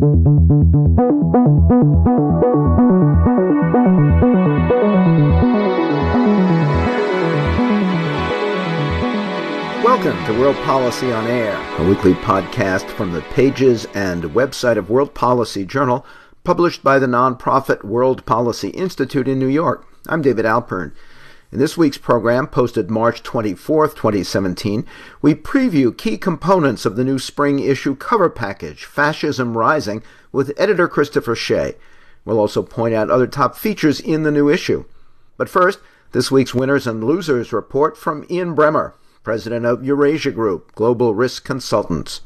Welcome to World Policy on Air, a weekly podcast from the pages and website of World Policy Journal, published by the nonprofit World Policy Institute in New York. I'm David Alpern. In this week's program, posted March 24, 2017, we preview key components of the new spring issue cover package, Fascism Rising, with editor Christopher Shea. We'll also point out other top features in the new issue. But first, this week's winners and losers report from Ian Bremmer, president of Eurasia Group, Global Risk Consultants.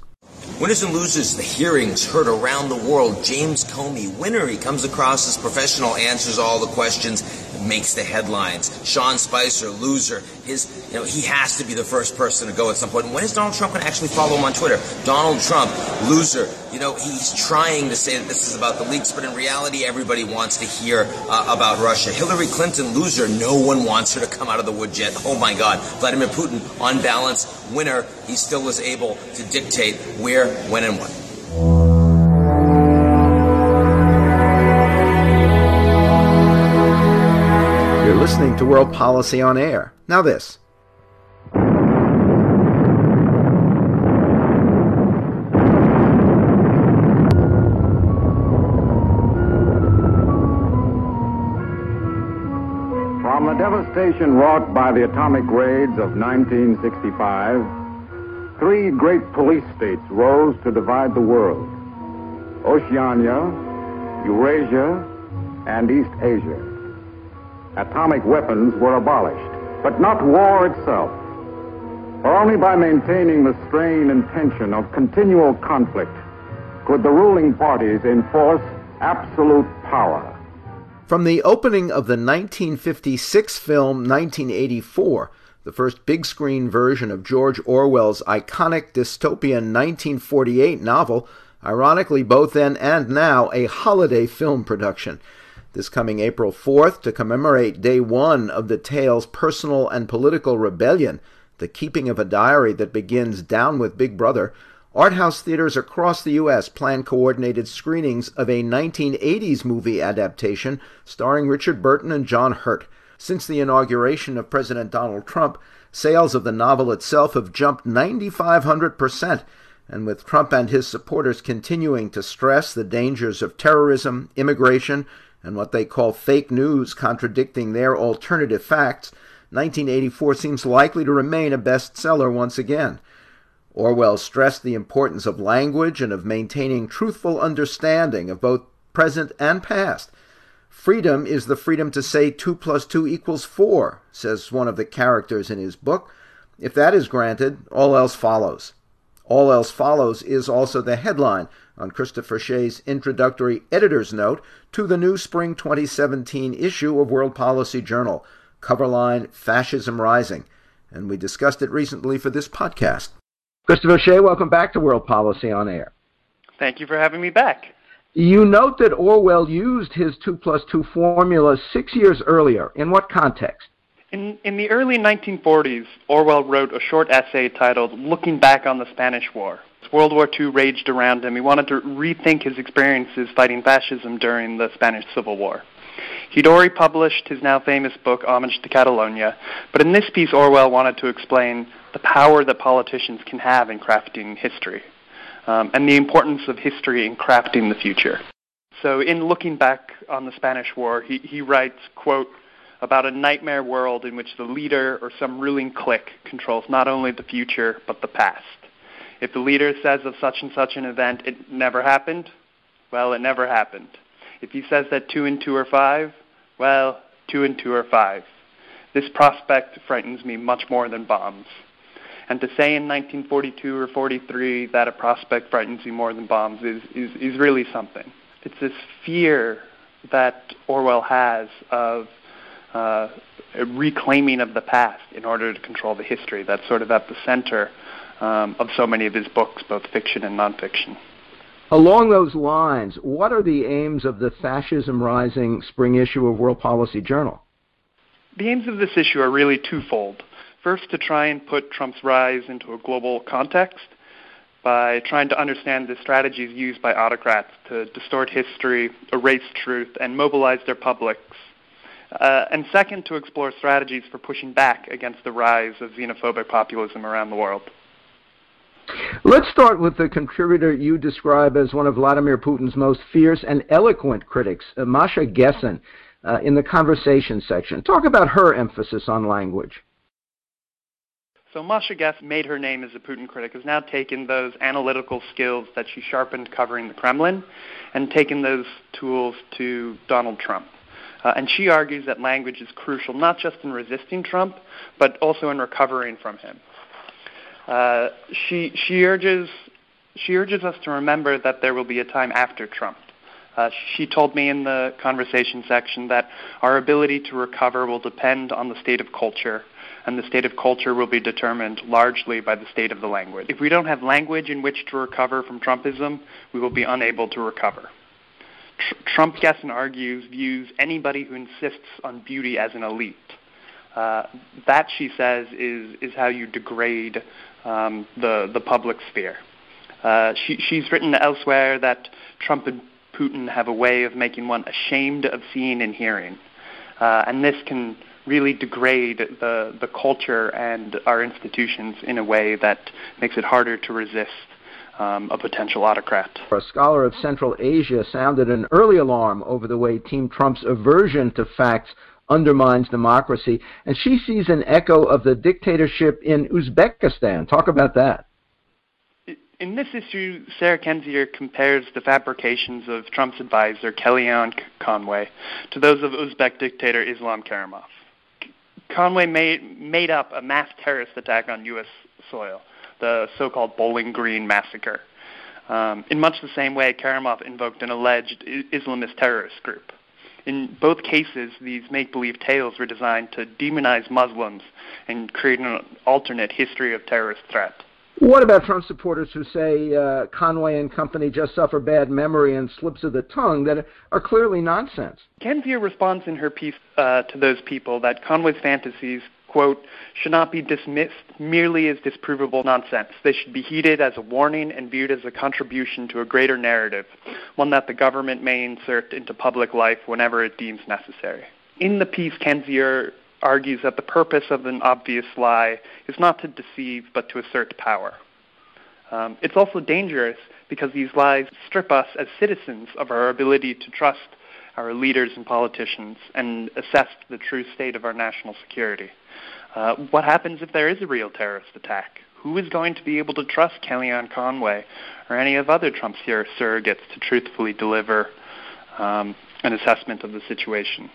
Winners and losers, the hearings heard around the world. James Comey, winner. He comes across as professional, answers all the questions, makes the headlines. Sean Spicer, loser. His, you know, he has to be the first person to go at some point. And When is Donald Trump going to actually follow him on Twitter? Donald Trump, loser. You know, he's trying to say that this is about the leaks, but in reality, everybody wants to hear uh, about Russia. Hillary Clinton, loser. No one wants her to come out of the woods yet. Oh my God. Vladimir Putin, on balance, winner. He still was able to dictate where, when, and what. You're listening to World Policy on Air. Now, this. Devastation wrought by the atomic raids of 1965, three great police states rose to divide the world Oceania, Eurasia, and East Asia. Atomic weapons were abolished, but not war itself. For only by maintaining the strain and tension of continual conflict could the ruling parties enforce absolute power. From the opening of the 1956 film 1984, the first big screen version of George Orwell's iconic dystopian 1948 novel, ironically, both then and now, a holiday film production. This coming April 4th, to commemorate day one of the tale's personal and political rebellion, the keeping of a diary that begins down with Big Brother, art house theaters across the U.S. plan coordinated screenings of a 1980s movie adaptation starring Richard Burton and John Hurt. Since the inauguration of President Donald Trump, sales of the novel itself have jumped 9,500%, and with Trump and his supporters continuing to stress the dangers of terrorism, immigration, and what they call fake news contradicting their alternative facts, 1984 seems likely to remain a bestseller once again. Orwell stressed the importance of language and of maintaining truthful understanding of both present and past. Freedom is the freedom to say 2 plus 2 equals 4, says one of the characters in his book. If that is granted, all else follows. All else follows is also the headline on Christopher Shea's introductory editor's note to the new spring 2017 issue of World Policy Journal, coverline Fascism Rising, and we discussed it recently for this podcast. Christopher Shea, welcome back to World Policy on Air. Thank you for having me back. You note that Orwell used his 2 plus 2 formula six years earlier. In what context? In, in the early 1940s, Orwell wrote a short essay titled Looking Back on the Spanish War. World War II raged around him. He wanted to rethink his experiences fighting fascism during the Spanish Civil War. He'd already published his now famous book, Homage to Catalonia, but in this piece, Orwell wanted to explain the power that politicians can have in crafting history, um, and the importance of history in crafting the future. So, in looking back on the Spanish War, he, he writes, quote, about a nightmare world in which the leader or some ruling clique controls not only the future, but the past. If the leader says of such and such an event it never happened, well, it never happened. If he says that two and two are five, well, two and two are five. This prospect frightens me much more than bombs. And to say in 1942 or 43 that a prospect frightens you more than bombs is, is, is really something. It's this fear that Orwell has of uh, a reclaiming of the past in order to control the history that's sort of at the center um, of so many of his books, both fiction and nonfiction. Along those lines, what are the aims of the Fascism Rising spring issue of World Policy Journal? The aims of this issue are really twofold. First, to try and put Trump's rise into a global context, by trying to understand the strategies used by autocrats to distort history, erase truth, and mobilize their publics. Uh, and second, to explore strategies for pushing back against the rise of xenophobic populism around the world. Let's start with the contributor you describe as one of Vladimir Putin's most fierce and eloquent critics, uh, Masha Gessen, uh, in the conversation section. Talk about her emphasis on language. So Masha Gessen made her name as a Putin critic, has now taken those analytical skills that she sharpened covering the Kremlin and taken those tools to Donald Trump. Uh, and she argues that language is crucial not just in resisting Trump, but also in recovering from him. Uh, she, she, urges, she urges us to remember that there will be a time after Trump. Uh, she told me in the conversation section that our ability to recover will depend on the state of culture and the state of culture will be determined largely by the state of the language. If we don't have language in which to recover from Trumpism, we will be unable to recover. Tr- Trump Gessen argues views anybody who insists on beauty as an elite. Uh, that, she says, is, is how you degrade um, the, the public sphere. Uh, she, she's written elsewhere that Trump and Putin have a way of making one ashamed of seeing and hearing. Uh, and this can really degrade the, the culture and our institutions in a way that makes it harder to resist um, a potential autocrat. A scholar of Central Asia sounded an early alarm over the way Team Trump's aversion to facts undermines democracy, and she sees an echo of the dictatorship in Uzbekistan. Talk about that. In this issue, Sarah Kendzior compares the fabrications of Trump's advisor, Kellyanne Conway, to those of Uzbek dictator Islam Karimov. Conway made, made up a mass terrorist attack on U.S. soil, the so called Bowling Green Massacre. Um, in much the same way, Karimov invoked an alleged Islamist terrorist group. In both cases, these make believe tales were designed to demonize Muslims and create an alternate history of terrorist threat. What about Trump supporters who say uh, Conway and company just suffer bad memory and slips of the tongue that are clearly nonsense? Ken Kendzior responds in her piece uh, to those people that Conway's fantasies, quote, should not be dismissed merely as disprovable nonsense. They should be heeded as a warning and viewed as a contribution to a greater narrative, one that the government may insert into public life whenever it deems necessary. In the piece, Kendzior argues that the purpose of an obvious lie is not to deceive but to assert power. Um, it's also dangerous because these lies strip us as citizens of our ability to trust our leaders and politicians and assess the true state of our national security. Uh, what happens if there is a real terrorist attack? Who is going to be able to trust Kellyanne Conway or any of other Trump's surrogates to truthfully deliver um, an assessment of the situation?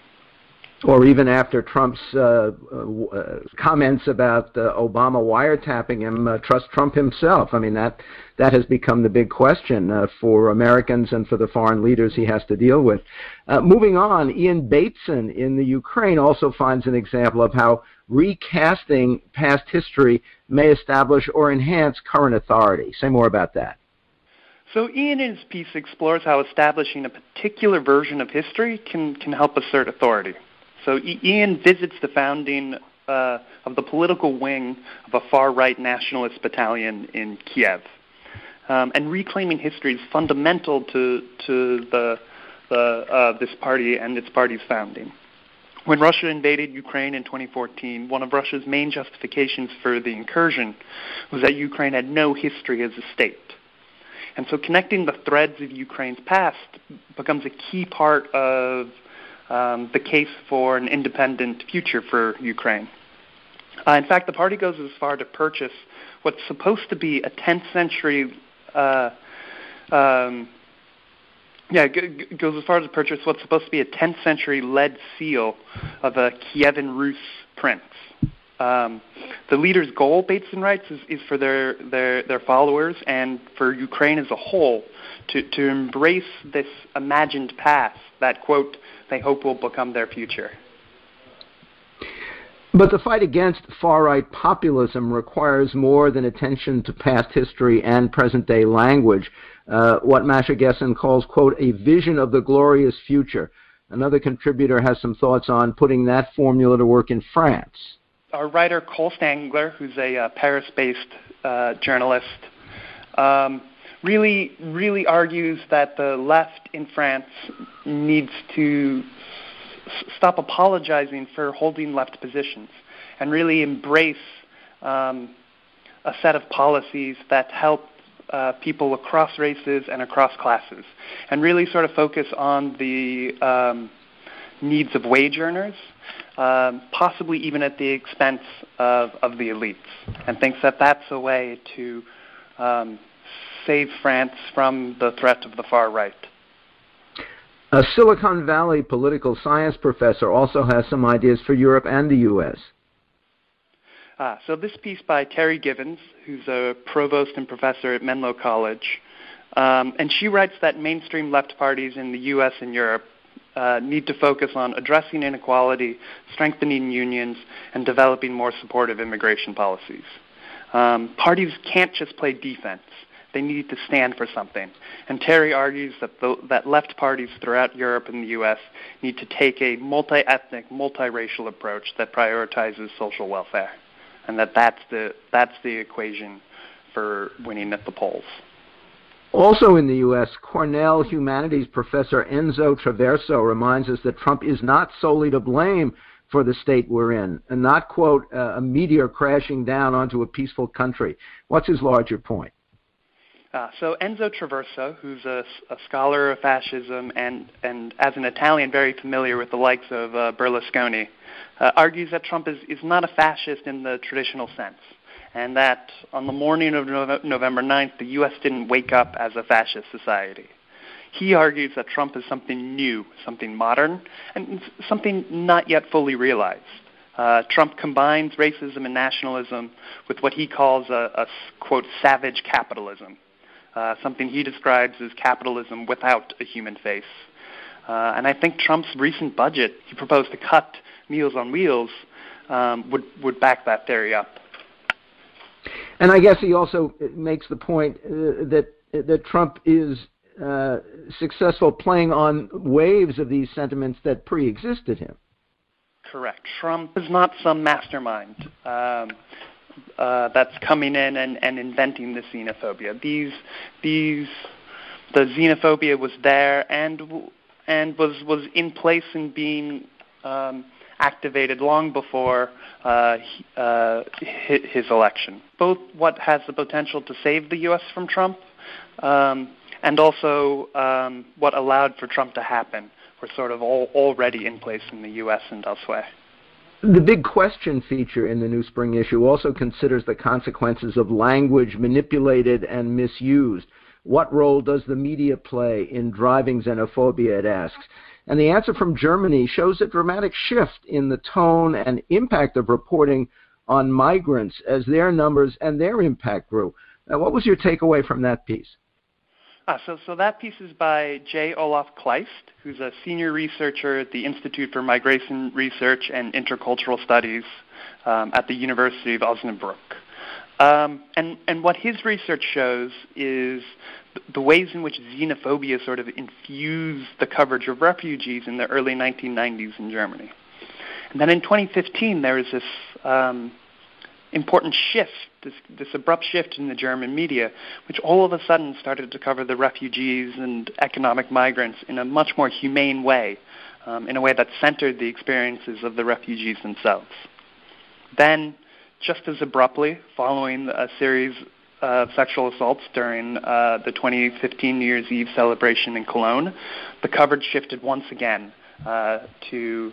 Or even after Trump's uh, uh, comments about uh, Obama wiretapping him, uh, trust Trump himself. I mean that that has become the big question uh, for Americans and for the foreign leaders he has to deal with. Uh, moving on, Ian Bateson in the Ukraine also finds an example of how recasting past history may establish or enhance current authority. Say more about that. So Ian in his piece explores how establishing a particular version of history can, can help assert authority. So Ian visits the founding uh, of the political wing of a far-right nationalist battalion in Kiev. Um, and reclaiming history is fundamental to, to the, the, uh, this party and its party's founding. When Russia invaded Ukraine in 2014, one of Russia's main justifications for the incursion was that Ukraine had no history as a state. And so connecting the threads of Ukraine's past becomes a key part of um, the case for an independent future for Ukraine. Uh, in fact, the party goes as far to purchase what's supposed to be a 10th century, uh, um, yeah, goes as far as to purchase what's supposed to be a 10th century lead seal of a Kievan Rus prince. Um, the leader's goal, Bateson writes, is, is for their, their, their followers and for Ukraine as a whole to, to embrace this imagined past that, quote, they hope will become their future. But the fight against far right populism requires more than attention to past history and present day language. Uh, what Masha Gessen calls, quote, a vision of the glorious future. Another contributor has some thoughts on putting that formula to work in France. Our writer Cole Stangler, who's a uh, Paris based uh, journalist, um, really, really argues that the left in France needs to s- stop apologizing for holding left positions and really embrace um, a set of policies that help uh, people across races and across classes, and really sort of focus on the um, needs of wage earners, um, possibly even at the expense of, of the elites, and thinks that that's a way to um, save France from the threat of the far right. A Silicon Valley political science professor also has some ideas for Europe and the U.S. Ah, so this piece by Terri Givens, who's a provost and professor at Menlo College, um, and she writes that mainstream left parties in the U.S. and Europe uh, need to focus on addressing inequality, strengthening unions, and developing more supportive immigration policies. Um, parties can't just play defense. They need to stand for something. And Terri argues that, the, that left parties throughout Europe and the U.S. need to take a multi-ethnic, multiracial approach that prioritizes social welfare and that that's the that's the equation for winning at the polls. Also in the U.S., Cornell humanities professor Enzo Traverso reminds us that Trump is not solely to blame for the state we're in, and not, quote, a meteor crashing down onto a peaceful country. What's his larger point? Uh, so Enzo Traverso, who's a, a, scholar of fascism and, and as an Italian very familiar with the likes of uh, Berlusconi, uh, argues that Trump is, is not a fascist in the traditional sense, and that on the morning of no- November 9th, the U.S. didn't wake up as a fascist society. He argues that Trump is something new, something modern, and something not yet fully realized. Uh, Trump combines racism and nationalism with what he calls a, a quote, savage capitalism, uh, something he describes as capitalism without a human face. Uh, and I think Trump's recent budget, he proposed to cut Meals on Wheels, um, would would back that theory up. And I guess he also makes the point uh, that that Trump is uh, successful playing on waves of these sentiments that pre-existed him. Correct. Trump is not some mastermind um, uh, that's coming in and, and inventing the xenophobia. These these the xenophobia was there and and was was in place and being um, activated long before uh, uh, his election. Both what has the potential to save the U.S. from Trump um, and also um, what allowed for Trump to happen were sort of all, already in place in the U.S. and elsewhere. The big question feature in the new spring issue also considers the consequences of language manipulated and misused. What role does the media play in driving xenophobia, it asks. And the answer from Germany shows a dramatic shift in the tone and impact of reporting on migrants as their numbers and their impact grew. Now, what was your takeaway from that piece? Ah, so, so that piece is by J. Olaf Kleist, who's a senior researcher at the Institute for Migration Research and Intercultural Studies um, at the University of Osnabrück. Um, and, and what his research shows is the ways in which xenophobia sort of infused the coverage of refugees in the early 1990s in Germany. And then in 2015, there was this um, important shift, this, this abrupt shift in the German media, which all of a sudden started to cover the refugees and economic migrants in a much more humane way, um, in a way that centered the experiences of the refugees themselves. Then, just as abruptly, following a series of sexual assaults during uh, the 2015 New Year's Eve celebration in Cologne, the coverage shifted once again uh, to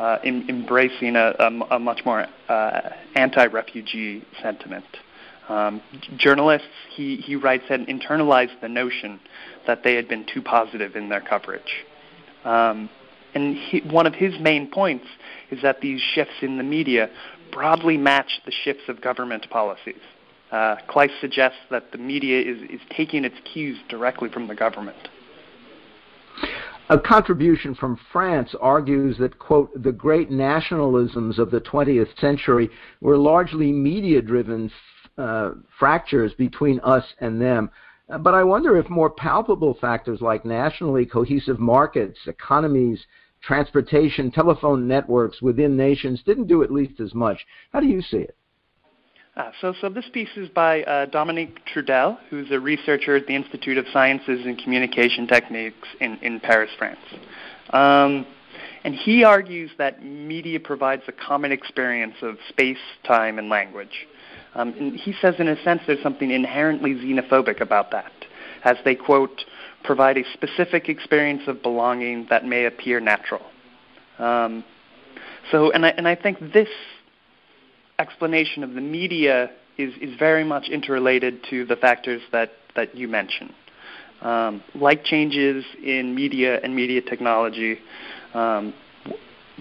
uh, in, embracing a, a, a, much more uh, anti-refugee sentiment. Um, journalists, he, he writes, had internalized the notion that they had been too positive in their coverage. Um, and he, one of his main points is that these shifts in the media broadly match the shifts of government policies. Uh, Kleist suggests that the media is, is taking its cues directly from the government. A contribution from France argues that, quote, the great nationalisms of the 20th century were largely media driven uh, fractures between us and them. Uh, but I wonder if more palpable factors like nationally cohesive markets, economies, transportation, telephone networks within nations didn't do at least as much. How do you see it? Uh, so, so this piece is by uh, Dominique Trudel, who's a researcher at the Institute of Sciences and Communication Techniques in, in Paris, France. Um, and he argues that media provides a common experience of space, time, and language. Um, and he says, in a sense, there's something inherently xenophobic about that, as they, quote, provide a specific experience of belonging that may appear natural. Um, so, and I, and I think this explanation of the media is, is very much interrelated to the factors that, that you mentioned. Um, like changes in media and media technology, um,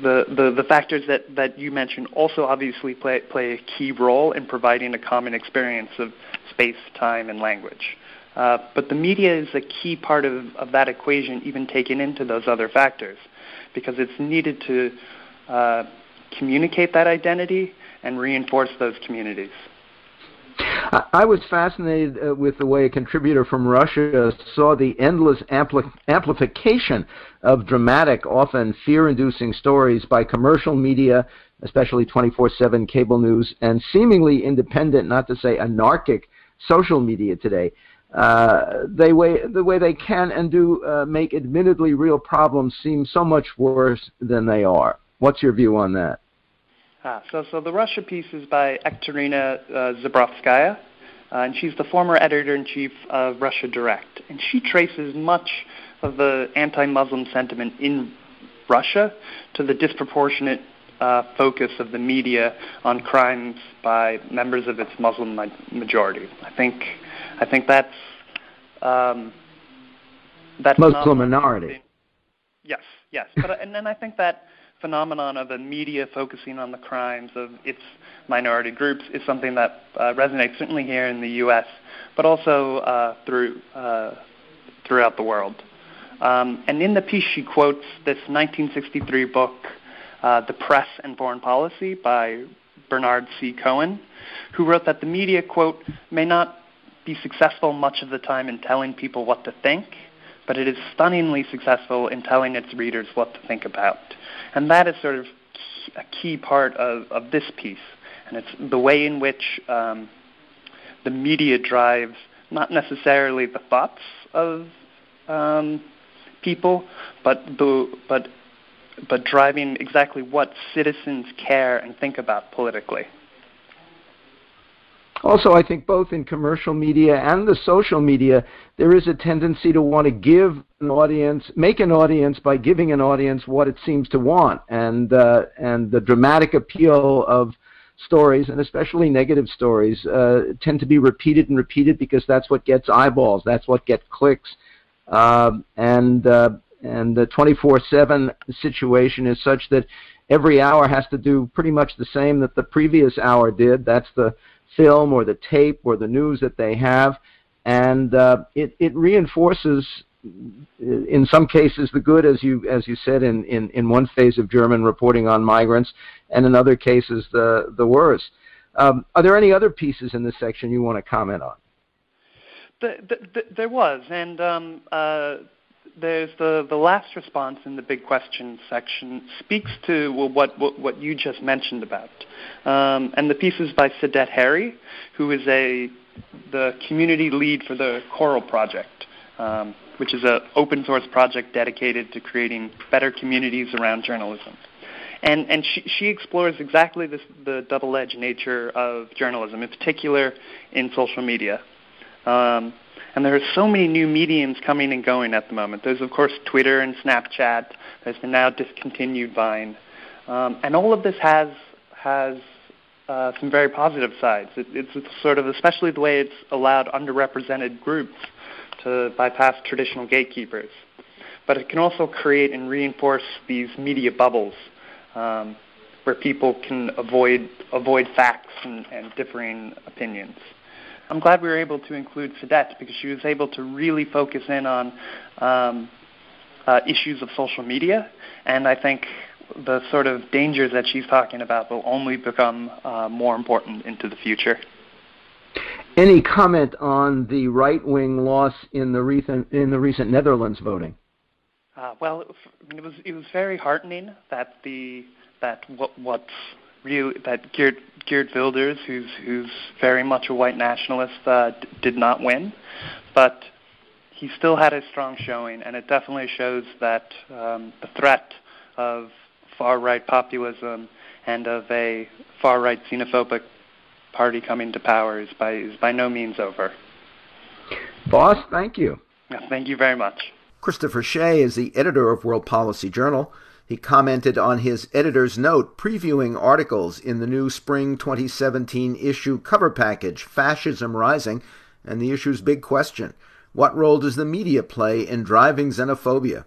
the, the, the factors that, that you mentioned also obviously play, play a key role in providing a common experience of space, time, and language. Uh, but the media is a key part of, of that equation, even taken into those other factors, because it's needed to uh, communicate that identity and reinforce those communities. I was fascinated uh, with the way a contributor from Russia saw the endless ampli- amplification of dramatic, often fear inducing stories by commercial media, especially 24 7 cable news, and seemingly independent, not to say anarchic, social media today. Uh, they way, the way they can and do uh, make admittedly real problems seem so much worse than they are. What's your view on that? Ah, so, so the Russia piece is by Ekaterina uh, Zabrovskaya, uh, and she's the former editor-in-chief of Russia Direct. And she traces much of the anti-Muslim sentiment in Russia to the disproportionate uh, focus of the media on crimes by members of its Muslim majority. I think, I think that's um, that Muslim minority. Yes, yes, but and then I think that phenomenon of the media focusing on the crimes of its minority groups is something that uh, resonates certainly here in the U.S., but also uh, through uh, throughout the world. Um, and in the piece, she quotes this 1963 book, uh, "The Press and Foreign Policy" by Bernard C. Cohen, who wrote that the media, quote, may not be successful much of the time in telling people what to think, but it is stunningly successful in telling its readers what to think about. And that is sort of a key part of, of this piece. And it's the way in which um, the media drives not necessarily the thoughts of um, people, but the but but driving exactly what citizens care and think about politically. Also, I think both in commercial media and the social media, there is a tendency to want to give an audience, make an audience by giving an audience what it seems to want, and uh, and the dramatic appeal of stories, and especially negative stories, uh, tend to be repeated and repeated because that's what gets eyeballs, that's what gets clicks, um, and uh, and the 24/7 situation is such that every hour has to do pretty much the same that the previous hour did. That's the film or the tape or the news that they have, and uh, it it reinforces in some cases the good as you as you said in, in, in one phase of German reporting on migrants and in other cases the the worse. Um, are there any other pieces in this section you want to comment on? The, the, the, there was, and um, uh, there's the, the last response in the big question section speaks to what, what, what you just mentioned about. Um, and the piece is by Sydette Harry, who is a the community lead for the Coral Project, um, which is an open source project dedicated to creating better communities around journalism. And, and she, she explores exactly this, the double-edged nature of journalism, in particular in social media. Um, and there are so many new mediums coming and going at the moment. There's, of course, Twitter and Snapchat. There's the now discontinued Vine. Um, and all of this has, has uh, some very positive sides. It, it's, sort of, especially the way it's allowed underrepresented groups to bypass traditional gatekeepers. But it can also create and reinforce these media bubbles um, where people can avoid, avoid facts and, and differing opinions. I'm glad we were able to include Sydette because she was able to really focus in on um, uh, issues of social media, and I think the sort of dangers that she's talking about will only become uh, more important into the future. Any comment on the right-wing loss in the recent in the recent Netherlands voting? Uh, well, it was it was very heartening that the that what what's really that Geert Geert Wilders, who's who's very much a white nationalist, uh, d- did not win, but he still had a strong showing, and it definitely shows that um, the threat of far right populism and of a far right xenophobic party coming to power is by is by no means over. Boss, thank you. thank you very much. Christopher Shea is the editor of World Policy Journal. He commented on his editor's note previewing articles in the new spring 2017 issue cover package, Fascism Rising, and the issue's big question What role does the media play in driving xenophobia?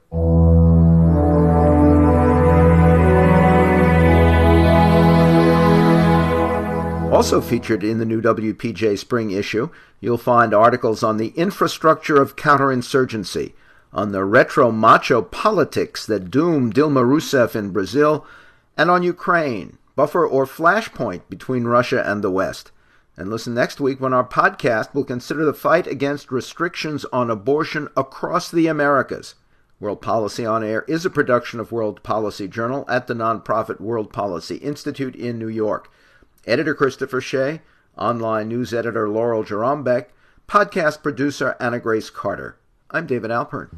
Also featured in the new WPJ spring issue, you'll find articles on the infrastructure of counterinsurgency on the retro macho politics that doomed Dilma Rousseff in Brazil, and on Ukraine, buffer or flashpoint between Russia and the West. And listen next week when our podcast will consider the fight against restrictions on abortion across the Americas. World Policy on Air is a production of World Policy Journal at the nonprofit World Policy Institute in New York. Editor Christopher Shea, online news editor Laurel Jerombeck, podcast producer Anna Grace Carter. I'm David Alpern.